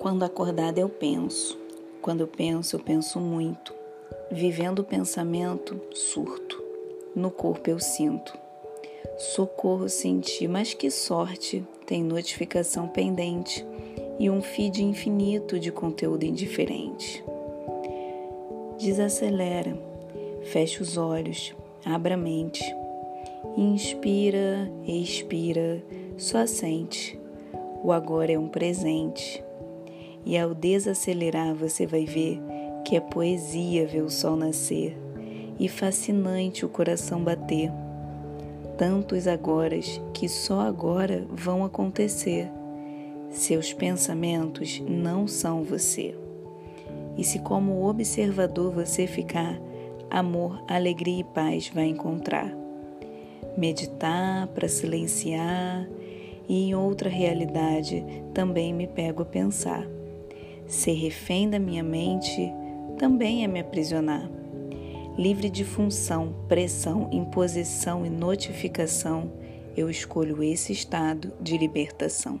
Quando acordada eu penso. Quando eu penso, eu penso muito. Vivendo o pensamento, surto. No corpo eu sinto. Socorro senti, mas que sorte! Tem notificação pendente e um feed infinito de conteúdo indiferente. Desacelera, fecha os olhos, abra a mente. Inspira, expira, só sente. O agora é um presente e ao desacelerar, você vai ver que é poesia ver o sol nascer e fascinante o coração bater. Tantos agoras que só agora vão acontecer. Seus pensamentos não são você. E se, como observador, você ficar, amor, alegria e paz vai encontrar. Meditar para silenciar e em outra realidade também me pego a pensar. Ser refém da minha mente também é me aprisionar. Livre de função, pressão, imposição e notificação, eu escolho esse estado de libertação.